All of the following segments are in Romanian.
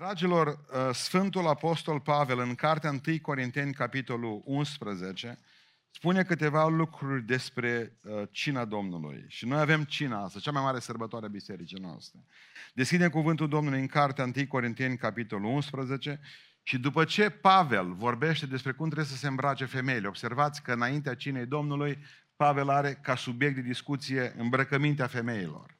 Dragilor, uh, Sfântul Apostol Pavel în cartea 1 Corinteni, capitolul 11, spune câteva lucruri despre uh, cina Domnului. Și noi avem cina asta, cea mai mare sărbătoare a bisericii noastre. Deschidem cuvântul Domnului în cartea 1 Corinteni, capitolul 11, și după ce Pavel vorbește despre cum trebuie să se îmbrace femeile, observați că înaintea cinei Domnului, Pavel are ca subiect de discuție îmbrăcămintea femeilor.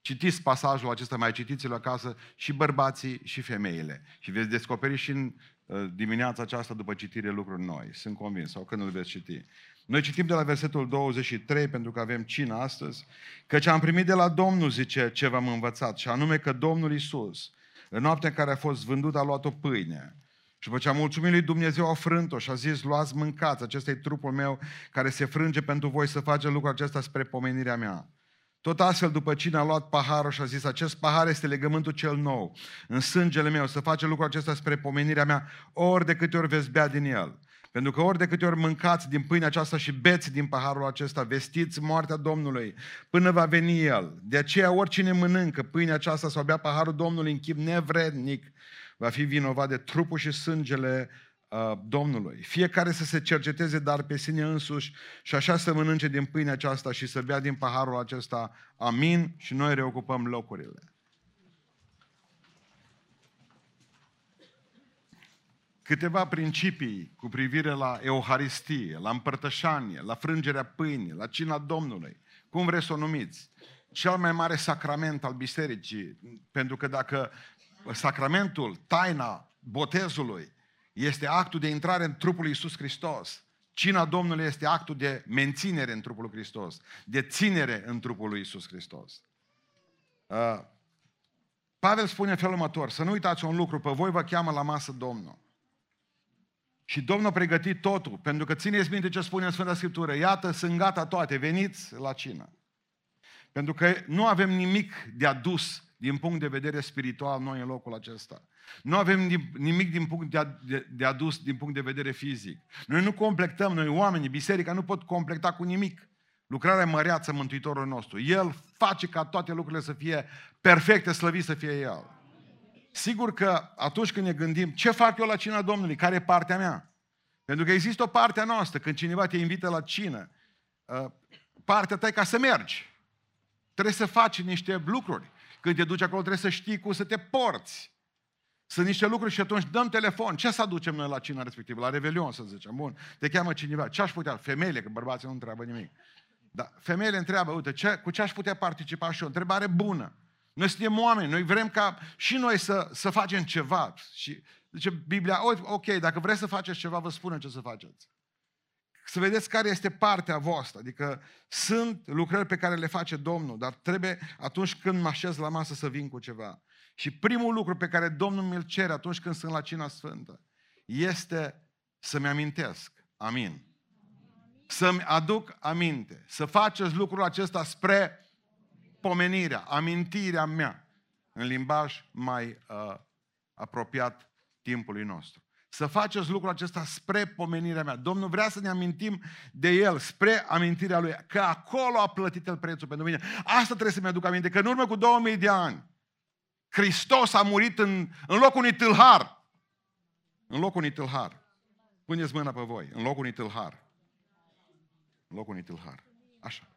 Citiți pasajul acesta, mai citiți-l acasă, și bărbații și femeile. Și veți descoperi și în uh, dimineața aceasta după citire lucruri noi. Sunt convins, sau când îl veți citi. Noi citim de la versetul 23, pentru că avem cină astăzi, căci am primit de la Domnul, zice, ce v-am învățat, și anume că Domnul Isus, în noaptea în care a fost vândut, a luat o pâine. Și după ce a mulțumit lui Dumnezeu, a frânt-o și a zis, luați, mâncați, acesta e trupul meu care se frânge pentru voi să faceți lucrul acesta spre pomenirea mea. Tot astfel, după cine a luat paharul și a zis, acest pahar este legământul cel nou, în sângele meu, să face lucrul acesta spre pomenirea mea, ori de câte ori veți bea din el. Pentru că ori de câte ori mâncați din pâinea aceasta și beți din paharul acesta, vestiți moartea Domnului până va veni El. De aceea oricine mănâncă pâinea aceasta sau bea paharul Domnului în chip nevrednic, va fi vinovat de trupul și sângele uh, Domnului. Fiecare să se cerceteze dar pe sine însuși și așa să mănânce din pâinea aceasta și să bea din paharul acesta. Amin. Și noi reocupăm locurile. Câteva principii cu privire la Euharistie, la împărtășanie, la frângerea pâinii, la cina Domnului. Cum vreți să o numiți? Cel mai mare sacrament al bisericii. Pentru că dacă sacramentul, taina botezului, este actul de intrare în trupul lui Iisus Hristos. Cina Domnului este actul de menținere în trupul lui Hristos, de ținere în trupul lui Iisus Hristos. Uh, Pavel spune în felul următor, să nu uitați un lucru, pe voi vă cheamă la masă Domnul. Și Domnul a pregătit totul, pentru că țineți minte ce spune în Sfânta Scriptură, iată, sunt gata toate, veniți la cină. Pentru că nu avem nimic de adus din punct de vedere spiritual noi în locul acesta. Nu avem nimic din punct de, de, de adus din punct de vedere fizic. Noi nu completăm, noi oamenii, biserica nu pot completa cu nimic. Lucrarea măreață Mântuitorul nostru. El face ca toate lucrurile să fie perfecte, slăvit să fie El. Sigur că atunci când ne gândim, ce fac eu la cina Domnului? Care e partea mea? Pentru că există o parte a noastră, când cineva te invită la cină, uh, partea ta e ca să mergi. Trebuie să faci niște lucruri. Când te duci acolo trebuie să știi cum să te porți. Sunt niște lucruri și atunci dăm telefon. Ce să aducem noi la cina respectivă? La Revelion, să zicem. Bun, te cheamă cineva. Ce aș putea? Femeile, că bărbații nu întreabă nimic. Dar femeile întreabă, uite, ce, cu ce aș putea participa și eu? Întrebare bună. Noi suntem oameni, noi vrem ca și noi să, să facem ceva. Și zice Biblia, ok, dacă vreți să faceți ceva, vă spune ce să faceți. Să vedeți care este partea voastră. Adică sunt lucrări pe care le face Domnul, dar trebuie atunci când mă așez la masă să vin cu ceva. Și primul lucru pe care Domnul mi-l cere atunci când sunt la cina sfântă este să-mi amintesc. Amin. Să-mi aduc aminte. Să faceți lucrul acesta spre pomenirea, amintirea mea, în limbaj mai uh, apropiat timpului nostru. Să faceți lucrul acesta spre pomenirea mea. Domnul vrea să ne amintim de El, spre amintirea Lui, că acolo a plătit El prețul pentru mine. Asta trebuie să-mi aduc aminte, că în urmă cu 2000 de ani, Hristos a murit în, în locul unui tâlhar. În locul unui tâlhar. Puneți mâna pe voi. În locul unui tâlhar. În locul unui tâlhar. Așa.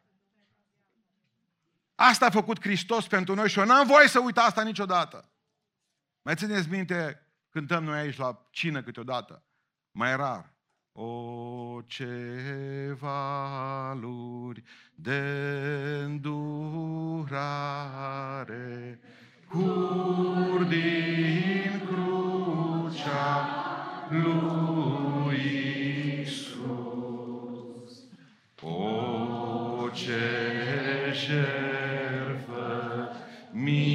Asta a făcut Hristos pentru noi și eu n-am voie să uit asta niciodată. Mai țineți minte, cântăm noi aici la cină câteodată, mai rar. O, ce valuri de îndurare cur din crucea lui Isus. O, ce jertfă minunată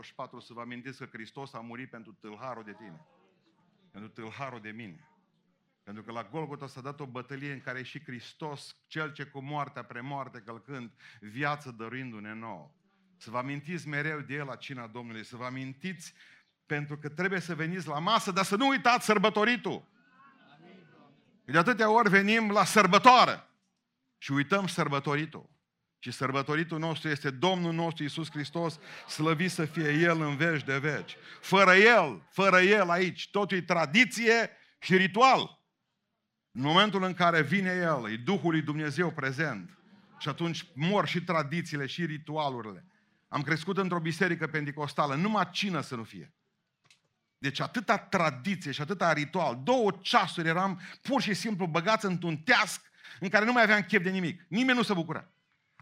24 să vă amintiți că Hristos a murit pentru tâlharul de tine. Pentru tâlharul de mine. Pentru că la Golgota s-a dat o bătălie în care și Hristos, cel ce cu moartea premoarte călcând, viață dăruindu-ne nouă. Să vă amintiți mereu de El la cina Domnului, să vă amintiți pentru că trebuie să veniți la masă, dar să nu uitați sărbătoritul. De atâtea ori venim la sărbătoare și uităm sărbătoritul. Și sărbătoritul nostru este Domnul nostru Isus Hristos, slăvit să fie El în veci de veci. Fără El, fără El aici, totul e tradiție și ritual. În momentul în care vine El, e Duhul lui Dumnezeu prezent. Și atunci mor și tradițiile și ritualurile. Am crescut într-o biserică pentecostală, numai cină să nu fie. Deci atâta tradiție și atâta ritual. Două ceasuri eram pur și simplu băgați într-un teasc în care nu mai aveam chef de nimic. Nimeni nu se bucura.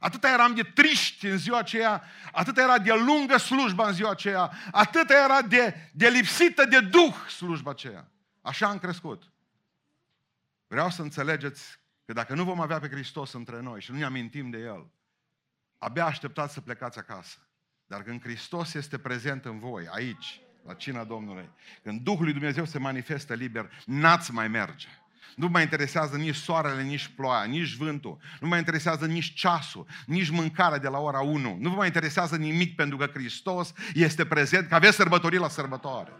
Atâta eram de triști în ziua aceea, atâta era de lungă slujba în ziua aceea, atâta era de, de lipsită de duh slujba aceea. Așa am crescut. Vreau să înțelegeți că dacă nu vom avea pe Hristos între noi și nu ne amintim de El, abia așteptați să plecați acasă. Dar când Hristos este prezent în voi, aici, la cina Domnului, când Duhul lui Dumnezeu se manifestă liber, n-ați mai merge. Nu mai interesează nici soarele, nici ploaia, nici vântul. Nu mai interesează nici ceasul, nici mâncarea de la ora 1. Nu vă mai interesează nimic pentru că Hristos este prezent, că aveți sărbătorii la sărbătoare.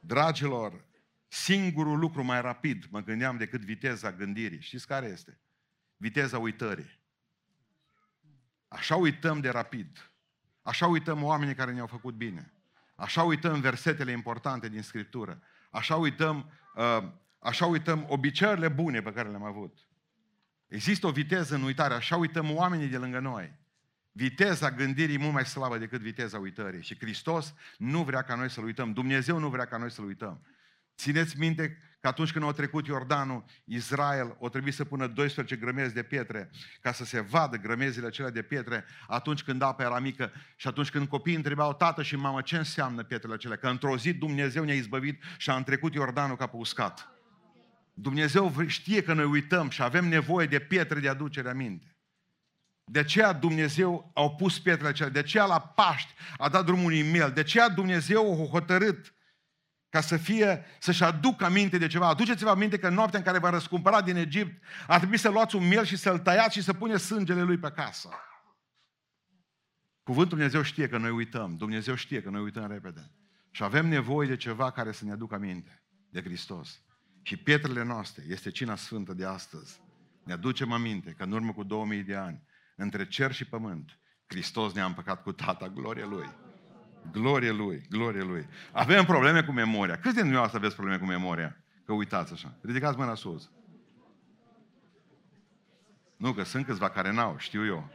Dragilor, singurul lucru mai rapid, mă gândeam, decât viteza gândirii. Știți care este? Viteza uitării. Așa uităm de rapid. Așa uităm oamenii care ne-au făcut bine. Așa uităm versetele importante din Scriptură. Așa uităm, uh, așa uităm obiceiurile bune pe care le-am avut. Există o viteză în uitare, așa uităm oamenii de lângă noi. Viteza gândirii e mult mai slabă decât viteza uitării. Și Hristos nu vrea ca noi să-L uităm. Dumnezeu nu vrea ca noi să-L uităm. Țineți minte că atunci când au trecut Iordanul, Israel o trebuie să pună 12 grămezi de pietre ca să se vadă grămezile acelea de pietre atunci când apa era mică și atunci când copiii întrebau tată și mamă ce înseamnă pietrele acelea. Că într-o zi Dumnezeu ne-a izbăvit și a întrecut Iordanul ca pe uscat. Dumnezeu știe că noi uităm și avem nevoie de pietre de aducere aminte. De aceea Dumnezeu a pus pietrele acelea, de aceea la Paști a dat drumul unui miel, de aceea Dumnezeu a hotărât ca să fie, să-și aducă aminte de ceva. Aduceți-vă aminte că în noaptea în care v-a răscumpărat din Egipt, a trebuit să luați un miel și să-l tăiați și să puneți sângele lui pe casă. Cuvântul Dumnezeu știe că noi uităm. Dumnezeu știe că noi uităm repede. Și avem nevoie de ceva care să ne aducă aminte de Hristos. Și pietrele noastre este cina sfântă de astăzi. Ne aducem aminte că în urmă cu 2000 de ani, între cer și pământ, Hristos ne-a împăcat cu Tata, gloria Lui. Glorie Lui, glorie Lui. Avem probleme cu memoria. Câți din dumneavoastră aveți probleme cu memoria? Că uitați așa. Ridicați mâna sus. Nu, că sunt câțiva care n-au, știu eu.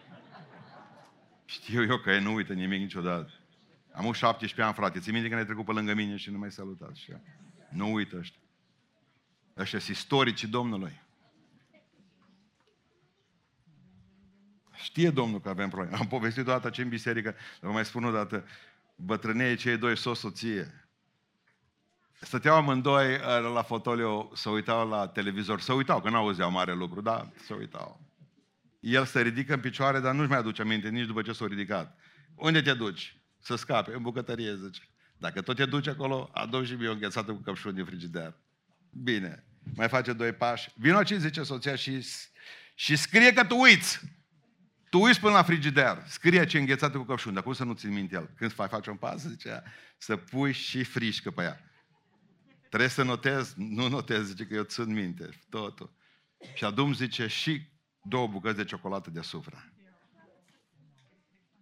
Știu eu că ei nu uită nimic niciodată. Am 17 ani, frate. Ți minte că ne trecut pe lângă mine și nu mai salutat. Și nu uită ăștia. Ăștia sunt istoricii Domnului. Știe Domnul că avem probleme. Am povestit o dată ce în biserică, dar vă mai spun o dată bătrâneie cei doi sos soție. Stăteau amândoi uh, la fotoliu, să uitau la televizor, să uitau, că nu auzeau mare lucru, dar să uitau. El se ridică în picioare, dar nu-și mai aduce aminte nici după ce s-a ridicat. Unde te duci? Să scape, în bucătărie, zice. Dacă tot te duci acolo, adu și mie o înghețată cu căpșun din frigider. Bine, mai face doi pași. Vino ce zice soția și, și scrie că tu uiți. Tu uiți până la frigider, scrie ce înghețată cu căpșun, dar cum să nu ți minte el? Când faci face un pas, zice să pui și frișcă pe ea. Trebuie să notezi, nu notezi, zice că eu țin minte, totul. Și adum, zice, și două bucăți de ciocolată de sufra.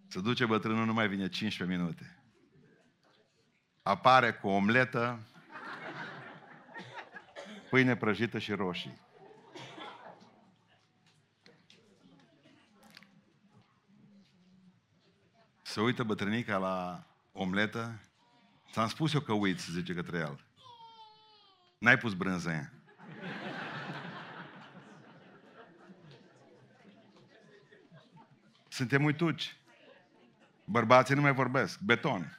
Se duce bătrânul, nu mai vine 15 minute. Apare cu omletă, pâine prăjită și roșii. Se uită bătrânica la omletă. Ți-am spus eu că uiți, zice către el. N-ai pus brânză în ea. Suntem uituci. Bărbații nu mai vorbesc. Beton.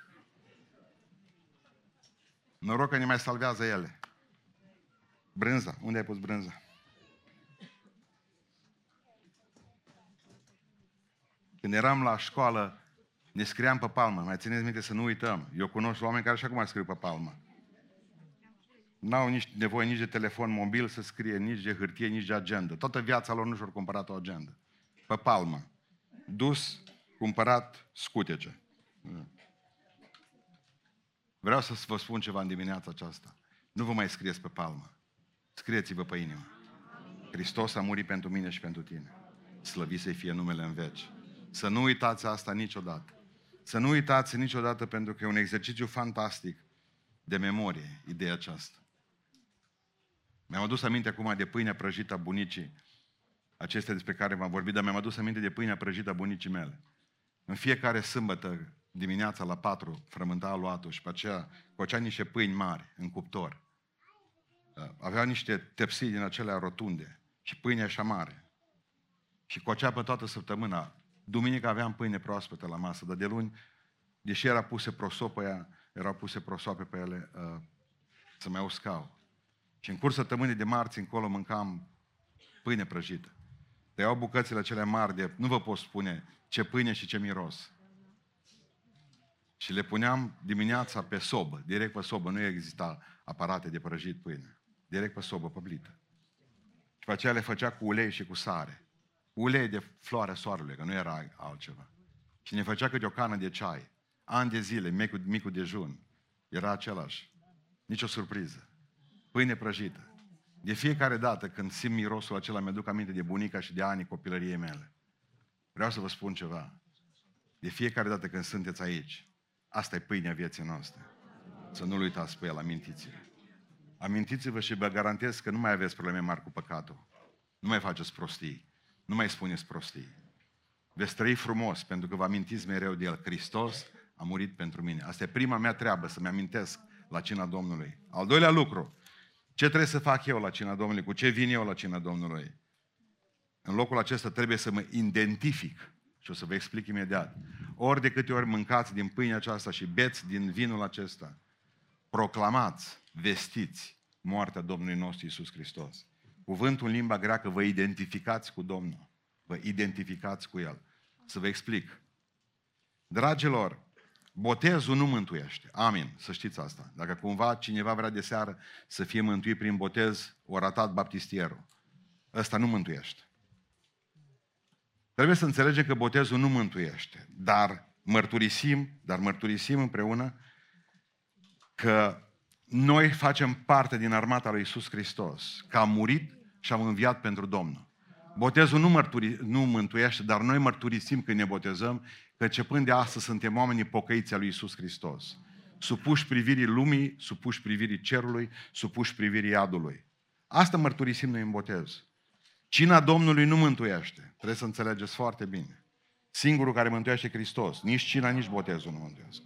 Noroc că ne mai salvează ele. Brânza. Unde ai pus brânza? Când eram la școală, Ne scriam pe palmă. Mai țineți minte să nu uităm. Eu cunosc oameni care și acum scriu pe palmă. N-au nici nevoie nici de telefon mobil să scrie, nici de hârtie, nici de agenda. Toată viața lor nu și-au cumpărat o agenda. Pe palmă. Dus, cumpărat, scutece. Vreau să vă spun ceva în dimineața aceasta. Nu vă mai scrieți pe palmă. Scrieți-vă pe inimă. Hristos a murit pentru mine și pentru tine. Slăvit să-i fie numele în veci. Să nu uitați asta niciodată. Să nu uitați niciodată pentru că e un exercițiu fantastic de memorie, ideea aceasta. Mi-am adus aminte acum de pâinea prăjită a bunicii, acestea despre care v-am vorbit, dar mi-am adus aminte de pâinea prăjită a bunicii mele. În fiecare sâmbătă dimineața la patru frământa aluatul și pe aceea cocea niște pâini mari în cuptor. Avea niște tepsii din acelea rotunde și pâine așa mare. Și cocea pe toată săptămâna. Duminică aveam pâine proaspătă la masă, dar de luni, deși era puse prosopă ea, erau puse prosoape pe ele uh, să mai uscau. Și în curs săptămânii de marți încolo mâncam pâine prăjită. Tăiau bucățile cele mari de, nu vă pot spune ce pâine și ce miros. Și le puneam dimineața pe sobă, direct pe sobă, nu exista aparate de prăjit pâine. Direct pe sobă, pe plită. Și pe aceea le făcea cu ulei și cu sare. Ulei de floarea soarelui, că nu era altceva. Și ne făcea câte o cană de ceai. Ani de zile, micul, micul dejun. Era același. Nici o surpriză. Pâine prăjită. De fiecare dată când simt mirosul acela, mi-aduc aminte de bunica și de anii copilăriei mele. Vreau să vă spun ceva. De fiecare dată când sunteți aici, asta e pâinea vieții noastre. Să nu-L uitați pe El, amintiți-vă. Amintiți-vă și vă garantez că nu mai aveți probleme mari cu păcatul. Nu mai faceți prostii. Nu mai spuneți prostii. Veți trăi frumos pentru că vă amintiți mereu de El. Hristos a murit pentru mine. Asta e prima mea treabă, să-mi amintesc la cina Domnului. Al doilea lucru, ce trebuie să fac eu la cina Domnului? Cu ce vin eu la cina Domnului? În locul acesta trebuie să mă identific. Și o să vă explic imediat. Ori de câte ori mâncați din pâinea aceasta și beți din vinul acesta, proclamați, vestiți moartea Domnului nostru Isus Hristos. Cuvântul în limba greacă, vă identificați cu Domnul. Vă identificați cu El. Să vă explic. Dragilor, botezul nu mântuiește. Amin. Să știți asta. Dacă cumva cineva vrea de seară să fie mântuit prin botez, o ratat baptistierul. Ăsta nu mântuiește. Trebuie să înțelegem că botezul nu mântuiește, dar mărturisim, dar mărturisim împreună că noi facem parte din armata lui Isus Hristos, că am murit și am înviat pentru Domnul. Botezul nu, mărturi, nu mântuiește, dar noi mărturisim când ne botezăm că începând de astăzi suntem oamenii pocăiți al lui Isus Hristos. Supuși privirii lumii, supuși privirii cerului, supuși privirii iadului. Asta mărturisim noi în botez. Cina Domnului nu mântuiește. Trebuie să înțelegeți foarte bine. Singurul care mântuiește Hristos. Nici cina, nici botezul nu mântuiesc.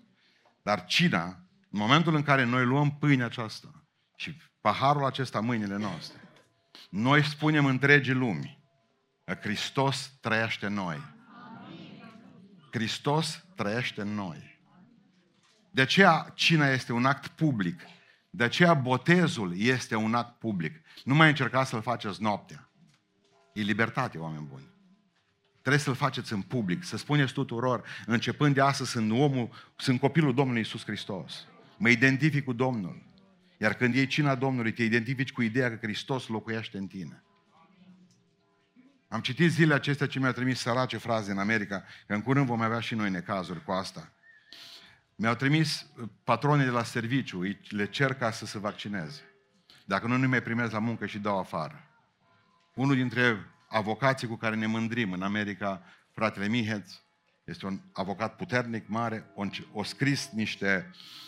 Dar cina, în momentul în care noi luăm pâinea aceasta și paharul acesta mâinile noastre, noi spunem întregii lumi că Hristos trăiește în noi. Hristos trăiește în noi. De aceea cina este un act public. De aceea botezul este un act public. Nu mai încercați să-l faceți noaptea. E libertate, oameni buni. Trebuie să-l faceți în public, să spuneți tuturor, începând de astăzi sunt omul, sunt copilul Domnului Isus Hristos. Mă identific cu Domnul. Iar când iei cina Domnului, te identifici cu ideea că Hristos locuiește în tine. Am citit zilele acestea ce mi-au trimis sărace fraze în America, că în curând vom avea și noi necazuri cu asta. Mi-au trimis patronii de la serviciu, le cer ca să se vaccineze. Dacă nu, nu mai primez la muncă și dau afară. Unul dintre avocații cu care ne mândrim în America, fratele Miheț, este un avocat puternic, mare, o, o scris niște uh,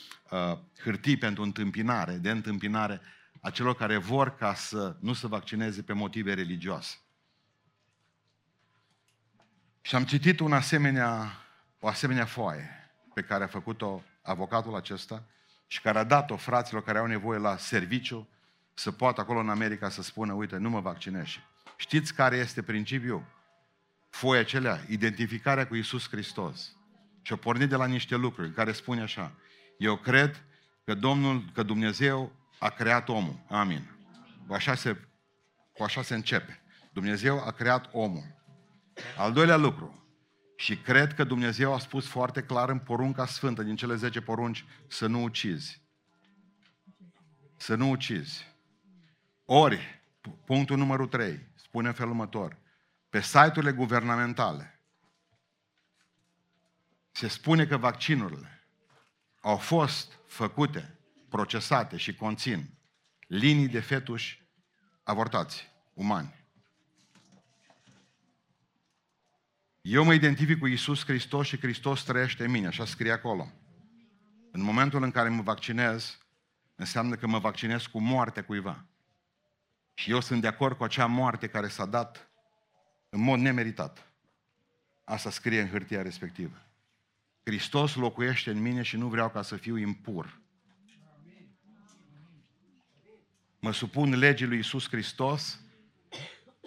hârtii pentru întâmpinare, de întâmpinare a celor care vor ca să nu se vaccineze pe motive religioase. Și am citit un asemenea, o asemenea foaie pe care a făcut-o avocatul acesta și care a dat-o fraților care au nevoie la serviciu să poată acolo în America să spună, uite, nu mă vaccinez. Știți care este principiul? Foia acelea, identificarea cu Isus Hristos. Și o pornit de la niște lucruri care spune așa. Eu cred că Domnul, că Dumnezeu a creat omul. Amin. Cu așa se, cu așa se începe. Dumnezeu a creat omul. Al doilea lucru. Și cred că Dumnezeu a spus foarte clar în porunca sfântă, din cele 10 porunci, să nu ucizi. Să nu ucizi. Ori, punctul numărul 3, spune în felul următor, pe site-urile guvernamentale se spune că vaccinurile au fost făcute, procesate și conțin linii de fetuși avortați, umani. Eu mă identific cu Isus Hristos și Hristos trăiește în mine, așa scrie acolo. În momentul în care mă vaccinez, înseamnă că mă vaccinez cu moartea cuiva. Și eu sunt de acord cu acea moarte care s-a dat în mod nemeritat. Asta scrie în hârtia respectivă. Hristos locuiește în mine și nu vreau ca să fiu impur. Mă supun legii lui Isus Hristos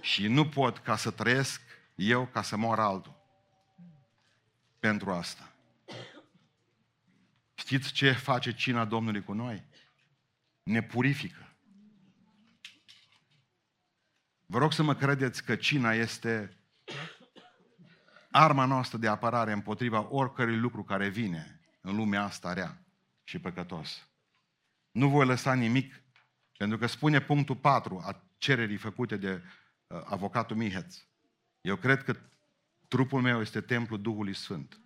și nu pot ca să trăiesc eu ca să mor altul. Pentru asta. Știți ce face cina Domnului cu noi? Ne purifică. Vă rog să mă credeți că cina este arma noastră de apărare împotriva oricărui lucru care vine în lumea asta rea și păcătos. Nu voi lăsa nimic, pentru că spune punctul 4 a cererii făcute de uh, avocatul Miheț. Eu cred că trupul meu este templul Duhului Sfânt.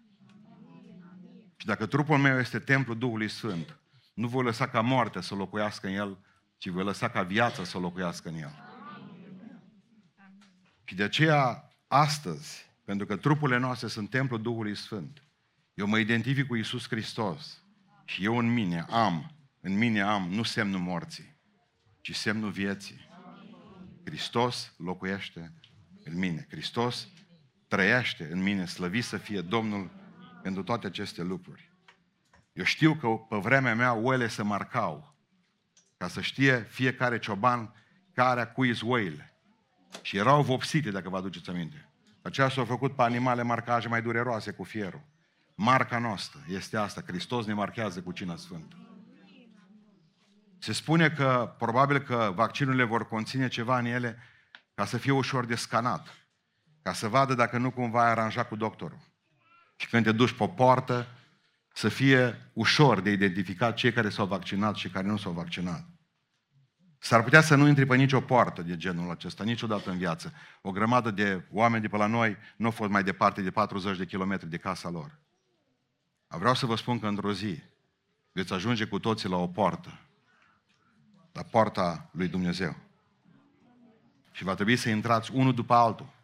Și dacă trupul meu este templul Duhului Sfânt, nu voi lăsa ca moartea să locuiască în el, ci voi lăsa ca viața să locuiască în el. Și de aceea, astăzi, pentru că trupurile noastre sunt templul Duhului Sfânt, eu mă identific cu Isus Hristos și eu în mine am, în mine am, nu semnul morții, ci semnul vieții. Hristos locuiește în mine. Hristos trăiește în mine, slăvit să fie Domnul pentru toate aceste lucruri. Eu știu că pe vremea mea oile se marcau, ca să știe fiecare cioban care a cuis oile. Și erau vopsite, dacă vă aduceți aminte. Aceea s-au făcut pe animale marcaje mai dureroase cu fierul. Marca noastră este asta. Hristos ne marchează cu cina sfântă. Se spune că probabil că vaccinurile vor conține ceva în ele ca să fie ușor de scanat, ca să vadă dacă nu cumva ai aranjat cu doctorul. Și când te duci pe o poartă, să fie ușor de identificat cei care s-au vaccinat și care nu s-au vaccinat. S-ar putea să nu intri pe nicio poartă de genul acesta, niciodată în viață. O grămadă de oameni de pe la noi nu au fost mai departe de 40 de kilometri de casa lor. Vreau să vă spun că într-o zi veți ajunge cu toții la o poartă, la poarta lui Dumnezeu. Și va trebui să intrați unul după altul.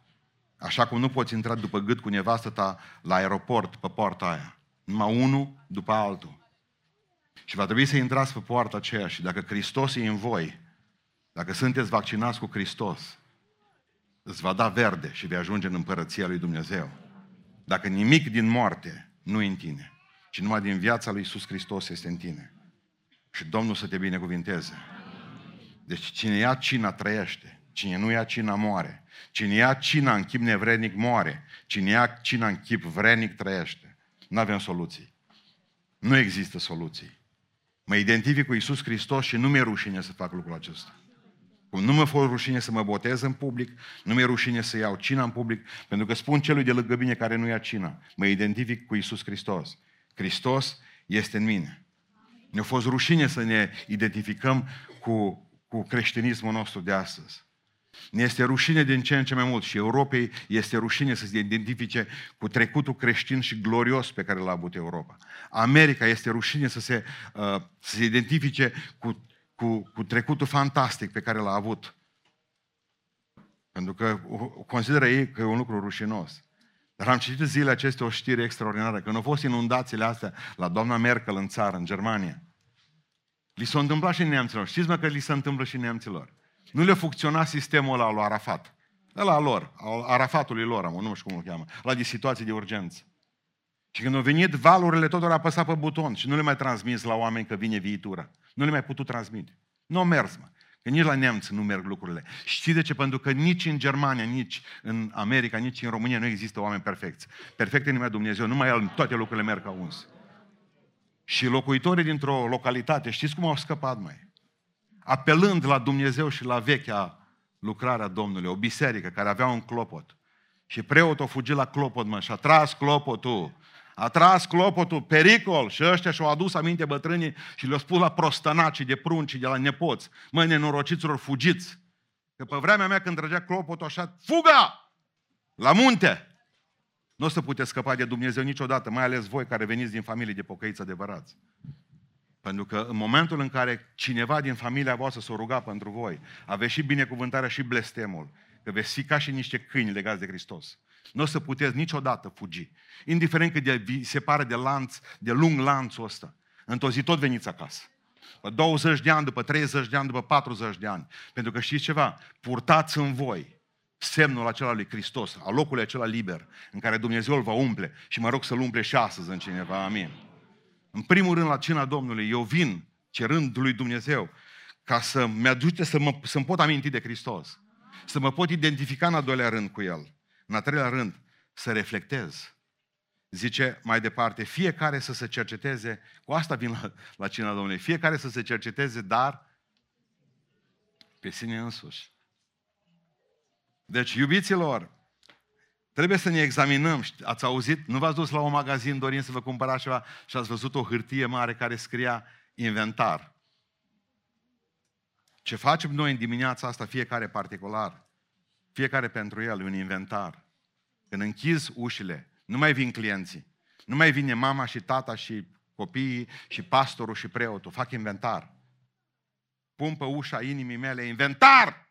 Așa cum nu poți intra după gât cu nevastă ta la aeroport pe poarta aia. Numai unul după altul. Și va trebui să intrați pe poarta aceea și dacă Hristos e în voi, dacă sunteți vaccinați cu Hristos, îți va da verde și vei ajunge în împărăția lui Dumnezeu. Dacă nimic din moarte nu e în tine, ci numai din viața lui Iisus Hristos este în tine. Și Domnul să te binecuvinteze. Deci cine ia cina trăiește. Cine nu ia cina moare. Cine ia cina în chip nevrednic moare. Cine ia cina în chip vrednic trăiește. Nu avem soluții. Nu există soluții. Mă identific cu Isus Hristos și nu mi-e rușine să fac lucrul acesta. Cum nu mă fost rușine să mă botez în public, nu mi-e rușine să iau cina în public, pentru că spun celui de lângă mine care nu ia cina. Mă identific cu Isus Hristos. Hristos este în mine. Ne-a fost rușine să ne identificăm cu, cu creștinismul nostru de astăzi. Ne este rușine din ce în ce mai mult și Europei este rușine să se identifice cu trecutul creștin și glorios pe care l-a avut Europa. America este rușine să se, uh, să se identifice cu, cu, cu trecutul fantastic pe care l-a avut. Pentru că consideră ei că e un lucru rușinos. Dar am citit zilele acestea o știre extraordinară, când au fost inundațiile astea la doamna Merkel în țară, în Germania. Li s-a întâmplat și neamților. Știți mă că li se întâmplă și neamților. Nu le funcționa sistemul ăla lui Arafat. Ăla lor, al Arafatului lor, nu știu cum îl cheamă, la de situații de urgență. Și când au venit valurile, totul a apăsat pe buton și nu le mai transmis la oameni că vine viitura. Nu le mai putut transmite. Nu au mers, mă. Că nici la nemți nu merg lucrurile. Știi de ce? Pentru că nici în Germania, nici în America, nici în România nu există oameni perfecți. Perfect în numai Dumnezeu. Numai El, toate lucrurile merg ca uns. Și locuitorii dintr-o localitate, știți cum au scăpat, mai? apelând la Dumnezeu și la vechea lucrarea Domnului, o biserică care avea un clopot. Și preotul a fugit la clopot, mă, și a tras clopotul. A tras clopotul, pericol, și ăștia și-au adus aminte bătrânii și le-au spus la prostănacii de prunci de la nepoți. Mă, nenorociților, fugiți! Că pe vremea mea când trăgea clopotul așa, fuga! La munte! Nu o să puteți scăpa de Dumnezeu niciodată, mai ales voi care veniți din familie de pocăiți adevărați. Pentru că în momentul în care cineva din familia voastră s-o ruga pentru voi, aveți și binecuvântarea și blestemul, că veți fi ca și niște câini legați de Hristos. Nu o să puteți niciodată fugi. Indiferent cât de separă de lanț, de lung lanțul ăsta. Într-o zi tot veniți acasă. După 20 de ani, după 30 de ani, după 40 de ani. Pentru că știți ceva? Purtați în voi semnul acela lui Hristos, al locului acela liber, în care Dumnezeu îl va umple. Și mă rog să-l umple și astăzi în cineva. Amin. În primul rând, la cina Domnului, eu vin cerând lui Dumnezeu ca să-mi aduce să mă, să-mi pot aminti de Hristos. Să mă pot identifica în al doilea rând cu El. În al treilea rând, să reflectez. Zice mai departe, fiecare să se cerceteze, cu asta vin la, la cina Domnului, fiecare să se cerceteze, dar pe sine însuși. Deci, iubiților, trebuie să ne examinăm. Ați auzit? Nu v-ați dus la un magazin dorind să vă cumpărați ceva și ați văzut o hârtie mare care scria inventar. Ce facem noi în dimineața asta, fiecare particular, fiecare pentru el, un inventar. Când închizi ușile, nu mai vin clienții. Nu mai vine mama și tata și copiii și pastorul și preotul. Fac inventar. Pun pe ușa inimii mele inventar!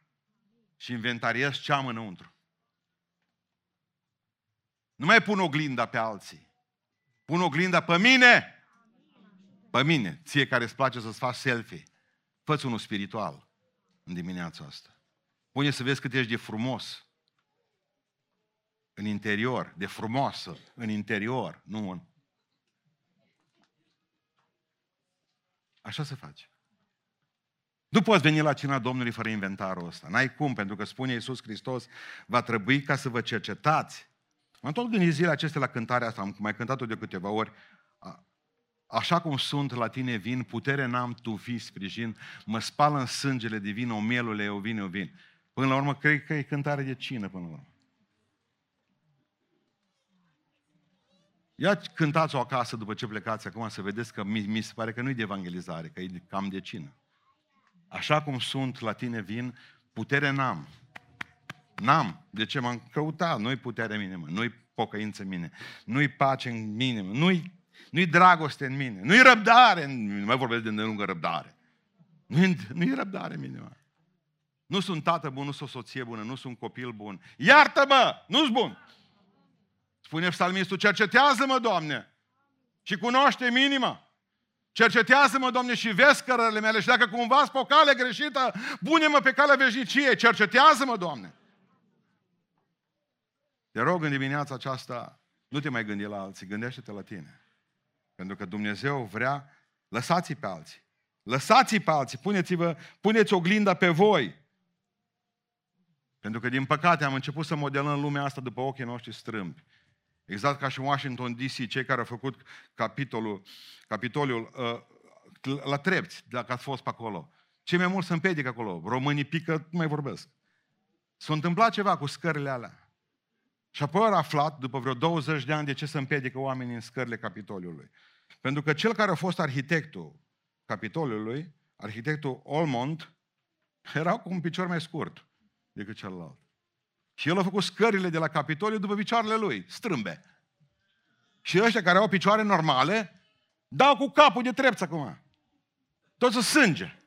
Și inventariez ce am înăuntru. Nu mai pun oglinda pe alții. Pun oglinda pe mine. Pe mine. Ție care îți place să-ți faci selfie. Fă-ți unul spiritual în dimineața asta. Pune să vezi cât ești de frumos în interior, de frumoasă în interior, nu în... Așa se face. Nu poți veni la cina Domnului fără inventarul ăsta. N-ai cum, pentru că spune Iisus Hristos, va trebui ca să vă cercetați. M-am tot gândit zilele acestea la cântarea asta, am mai cântat-o de câteva ori. Așa cum sunt la tine vin, putere n-am, tu fi sprijin, mă spală în sângele divin, o mielule, o vin, o vin. Până la urmă, cred că e cântare de cină până la urmă. Ia cântați-o acasă după ce plecați acum să vedeți că mi, mi se pare că nu e de evangelizare, că e cam de cină. Așa cum sunt la tine vin, putere n-am. N-am. De ce m-am căutat? Nu-i putere în mine, mă. Nu-i pocăință în mine. Nu-i pace în mine, mă. Nu-i, nu-i dragoste în mine. Nu-i răbdare în mine. Nu mai vorbesc de lungă răbdare. Nu-i, nu-i răbdare în mine, mă. Nu sunt tată bun, nu sunt o soție bună, nu sunt copil bun. Iartă-mă! Nu-s bun! Spune psalmistul, cercetează-mă, Doamne, și cunoaște minima. Cercetează-mă, Doamne, și vezi cărările mele și dacă cumva sunt pe o cale greșită, pune-mă pe calea veșniciei. Cercetează-mă, Doamne. Te rog în dimineața aceasta, nu te mai gândi la alții, gândește-te la tine. Pentru că Dumnezeu vrea, lăsați pe alții. Lăsați pe alții, puneți-vă, puneți oglinda pe voi. Pentru că, din păcate, am început să modelăm lumea asta după ochii noștri strâmbi. Exact ca și în Washington DC, cei care au făcut capitolul, capitoliul uh, la trepți, dacă ați fost pe acolo. Cei mai mult se împedică acolo. Românii pică, nu mai vorbesc. S-a întâmplat ceva cu scările alea. Și apoi au aflat, după vreo 20 de ani, de ce se împedică oamenii în scările Capitoliului. Pentru că cel care a fost arhitectul Capitoliului, arhitectul Olmont, era cu un picior mai scurt decât celălalt. Și el a făcut scările de la Capitoliu după picioarele lui, strâmbe. Și ăștia care au picioare normale, dau cu capul de trepți acum. Toți sunt sânge.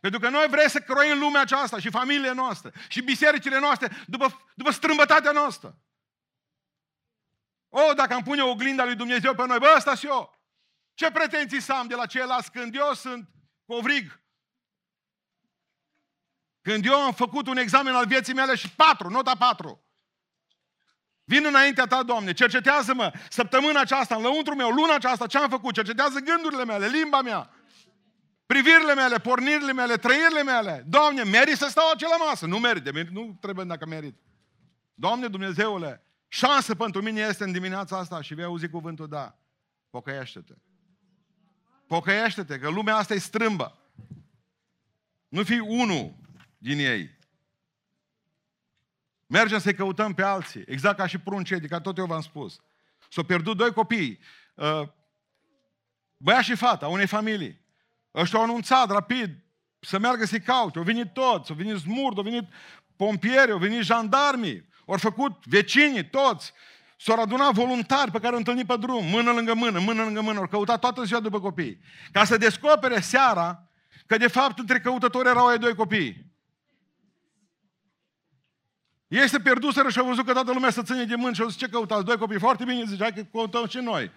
Pentru că noi vrem să croim lumea aceasta și familiile noastre și bisericile noastre după, după strâmbătatea noastră. O, dacă am pune oglinda lui Dumnezeu pe noi, bă, ăsta și eu. Ce pretenții să am de la ceilalți când eu sunt covrig? Când eu am făcut un examen al vieții mele și patru, nota patru. Vin înaintea ta, Doamne, cercetează-mă săptămâna aceasta, în lăuntru meu, luna aceasta, ce am făcut, cercetează gândurile mele, limba mea, privirile mele, pornirile mele, trăirile mele. Doamne, merit să stau acela masă. Nu merit, merit, nu trebuie dacă merit. Doamne Dumnezeule, șansă pentru mine este în dimineața asta și vei auzi cuvântul da. Pocăiește-te. Pocăiește-te, că lumea asta e strâmbă. Nu fi unul din ei. Mergem să-i căutăm pe alții. Exact ca și pruncii, ca tot eu v-am spus. S-au pierdut doi copii, uh, băiat și fata, unei familii. Ăștia au anunțat rapid să meargă să-i caute. Au venit toți, au venit smurd, au venit pompieri, au venit jandarmii, au făcut vecinii, toți. S-au adunat voluntari pe care au întâlnit pe drum, mână lângă mână, mână lângă mână, au căutat toată ziua după copii. Ca să descopere seara că de fapt între căutători erau ai doi copii. Ei se pierduseră și au văzut că toată lumea se ține de mâini și au zis, ce căutați? Doi copii? Foarte bine, zice, hai că căutăm și noi.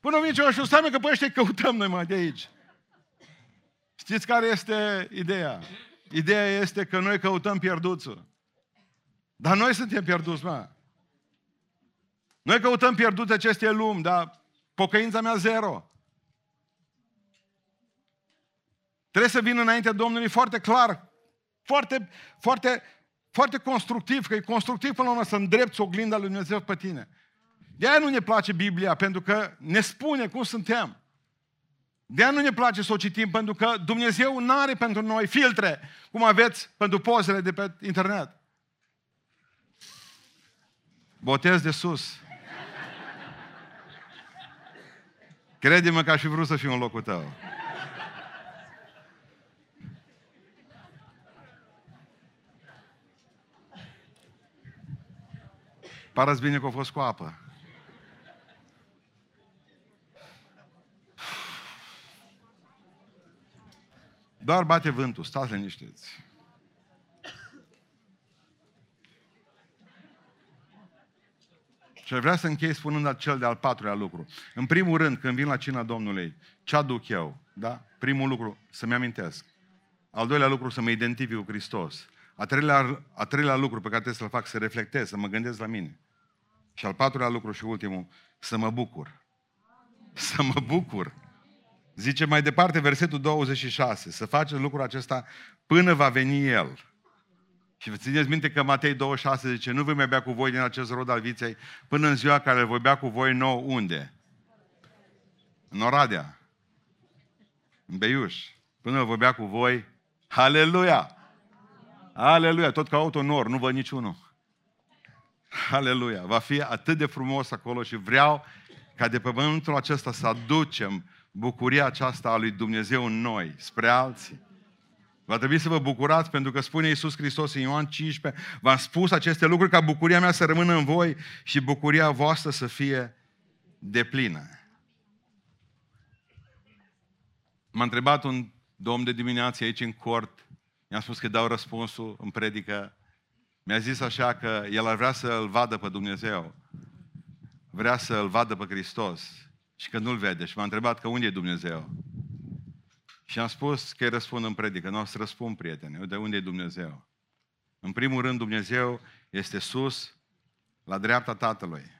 Până vine ceva și stai că pe ăștia căutăm noi mai de aici. Știți care este ideea? Ideea este că noi căutăm pierduțul. Dar noi suntem pierduți, mă. Noi căutăm pierduți aceste lumi, dar pocăința mea zero. Trebuie să vin înainte Domnului foarte clar, foarte, foarte, foarte constructiv, că e constructiv până la urmă să îndrepți oglinda lui Dumnezeu pe tine. De aia nu ne place Biblia, pentru că ne spune cum suntem. De aia nu ne place să o citim, pentru că Dumnezeu nu are pentru noi filtre, cum aveți pentru pozele de pe internet. Botez de sus. Crede-mă că aș fi vrut să fiu în locul tău. Parați bine că a fost cu apă. Doar bate vântul, stați liniștiți. Și aș vrea să închei spunând cel de-al patrulea lucru. În primul rând, când vin la cina Domnului, ce aduc eu? Da? Primul lucru, să-mi amintesc. Al doilea lucru, să mă identific cu Hristos. A treilea, a treilea lucru pe care trebuie să-l fac, să reflectez, să mă gândesc la mine. Și al patrulea lucru și ultimul, să mă bucur. Să mă bucur. Zice mai departe versetul 26, să faceți lucrul acesta până va veni El. Și vă țineți minte că Matei 26 zice, nu voi mai bea cu voi din acest rod al viței până în ziua care voi bea cu voi nou unde? În Oradea. În Beiuș. Până voi bea cu voi. Aleluia! Aleluia! Tot ca autonor, nu văd niciunul. Aleluia! Va fi atât de frumos acolo și vreau ca de pe pământul acesta să aducem bucuria aceasta a lui Dumnezeu în noi, spre alții. Va trebui să vă bucurați pentru că spune Iisus Hristos în Ioan 15, v-am spus aceste lucruri ca bucuria mea să rămână în voi și bucuria voastră să fie deplină. M-a întrebat un domn de dimineață aici în cort, mi-a spus că dau răspunsul în predică, mi-a zis așa că el ar vrea să îl vadă pe Dumnezeu, vrea să îl vadă pe Hristos și că nu-l vede și m-a întrebat că unde e Dumnezeu. Și am spus că îi răspund în predică. Nu o să răspund, prieteni. De unde e Dumnezeu? În primul rând, Dumnezeu este sus, la dreapta Tatălui.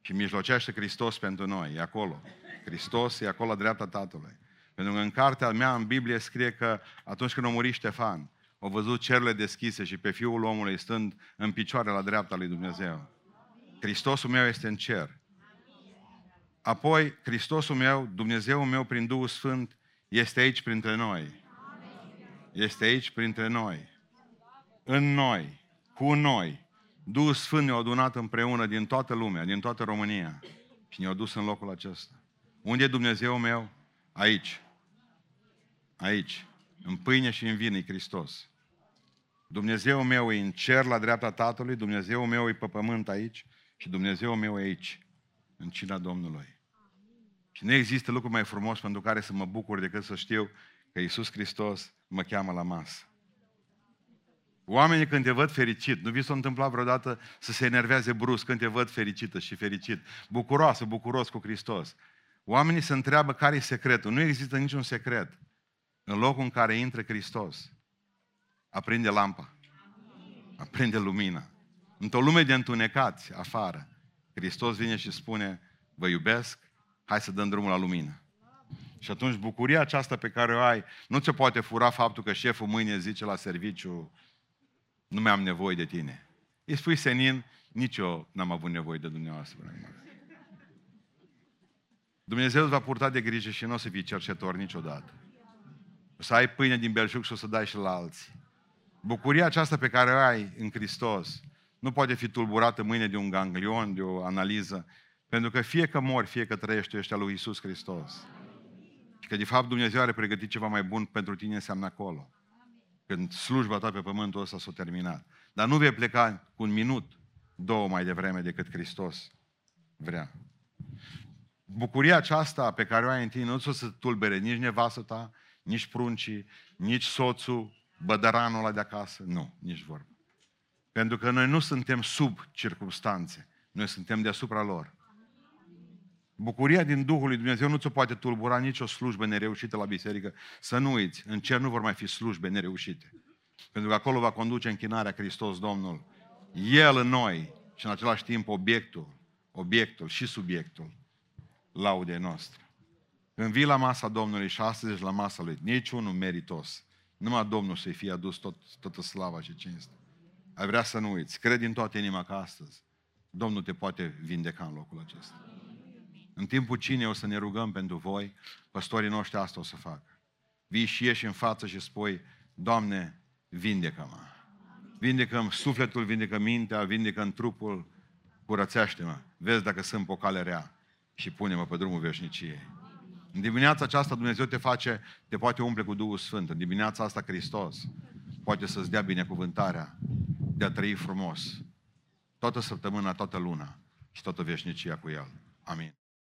Și mijlocește Hristos pentru noi. E acolo. Hristos e acolo la dreapta Tatălui. Pentru că în cartea mea, în Biblie, scrie că atunci când a murit Ștefan, au văzut cerurile deschise și pe Fiul omului stând în picioare la dreapta lui Dumnezeu. Hristosul meu este în cer. Apoi, Hristosul meu, Dumnezeul meu, prin Duhul Sfânt, este aici printre noi. Este aici printre noi. În noi. Cu noi. Duhul Sfânt ne-a adunat împreună din toată lumea, din toată România. Și ne-a dus în locul acesta. Unde e Dumnezeu meu? Aici. Aici. În pâine și în vin e Hristos. Dumnezeu meu e în cer la dreapta Tatălui, Dumnezeu meu e pe pământ aici și Dumnezeu meu e aici, în cina Domnului. Și nu există lucru mai frumos pentru care să mă bucur decât să știu că Iisus Hristos mă cheamă la masă. Oamenii când te văd fericit, nu vi s-a întâmplat vreodată să se enerveze brusc când te văd fericită și fericit, bucuroasă, bucuros cu Hristos. Oamenii se întreabă care e secretul. Nu există niciun secret. În locul în care intră Hristos, aprinde lampa, aprinde lumina. Într-o lume de întunecați afară, Hristos vine și spune, vă iubesc, hai să dăm drumul la lumină. Și atunci bucuria aceasta pe care o ai, nu ți poate fura faptul că șeful mâine zice la serviciu, nu mai am nevoie de tine. Îi spui senin, nici eu n-am avut nevoie de dumneavoastră. Dumnezeu îți va purta de grijă și nu o să fii cercetor niciodată. O să ai pâine din belșug și o să dai și la alții. Bucuria aceasta pe care o ai în Hristos nu poate fi tulburată mâine de un ganglion, de o analiză, pentru că fie că mori, fie că trăiești, tu ești al lui Isus Hristos. Și că de fapt Dumnezeu are pregătit ceva mai bun pentru tine înseamnă acolo. Când slujba ta pe pământul ăsta s-a terminat. Dar nu vei pleca cu un minut, două mai devreme decât Hristos vrea. Bucuria aceasta pe care o ai în tine nu o să tulbere nici nevastă ta, nici pruncii, nici soțul, bădăranul ăla de acasă. Nu, nici vorba. Pentru că noi nu suntem sub circumstanțe, noi suntem deasupra lor. Bucuria din Duhul lui Dumnezeu nu ți-o poate tulbura nicio slujbă nereușită la biserică. Să nu uiți, în cer nu vor mai fi slujbe nereușite. Pentru că acolo va conduce închinarea Hristos Domnul. El în noi și în același timp obiectul, obiectul și subiectul laudei noastre. Când vii la masa Domnului și astăzi ești la masa Lui, niciunul meritos. Numai Domnul să-i fie adus tot, toată slava și cinste. Ai vrea să nu uiți. Cred din toată inima că astăzi Domnul te poate vindeca în locul acesta. În timpul cine o să ne rugăm pentru voi, păstorii noștri asta o să facă. Vii și ieși în față și spui, Doamne, vindecă-mă. Vindecă sufletul, vindecă mintea, vindecă în trupul, curățește-mă. Vezi dacă sunt pe cale rea și pune-mă pe drumul veșniciei. În dimineața aceasta Dumnezeu te face, te poate umple cu Duhul Sfânt. În dimineața asta Hristos poate să-ți dea binecuvântarea de a trăi frumos. Toată săptămâna, toată luna și toată veșnicia cu El. Amin.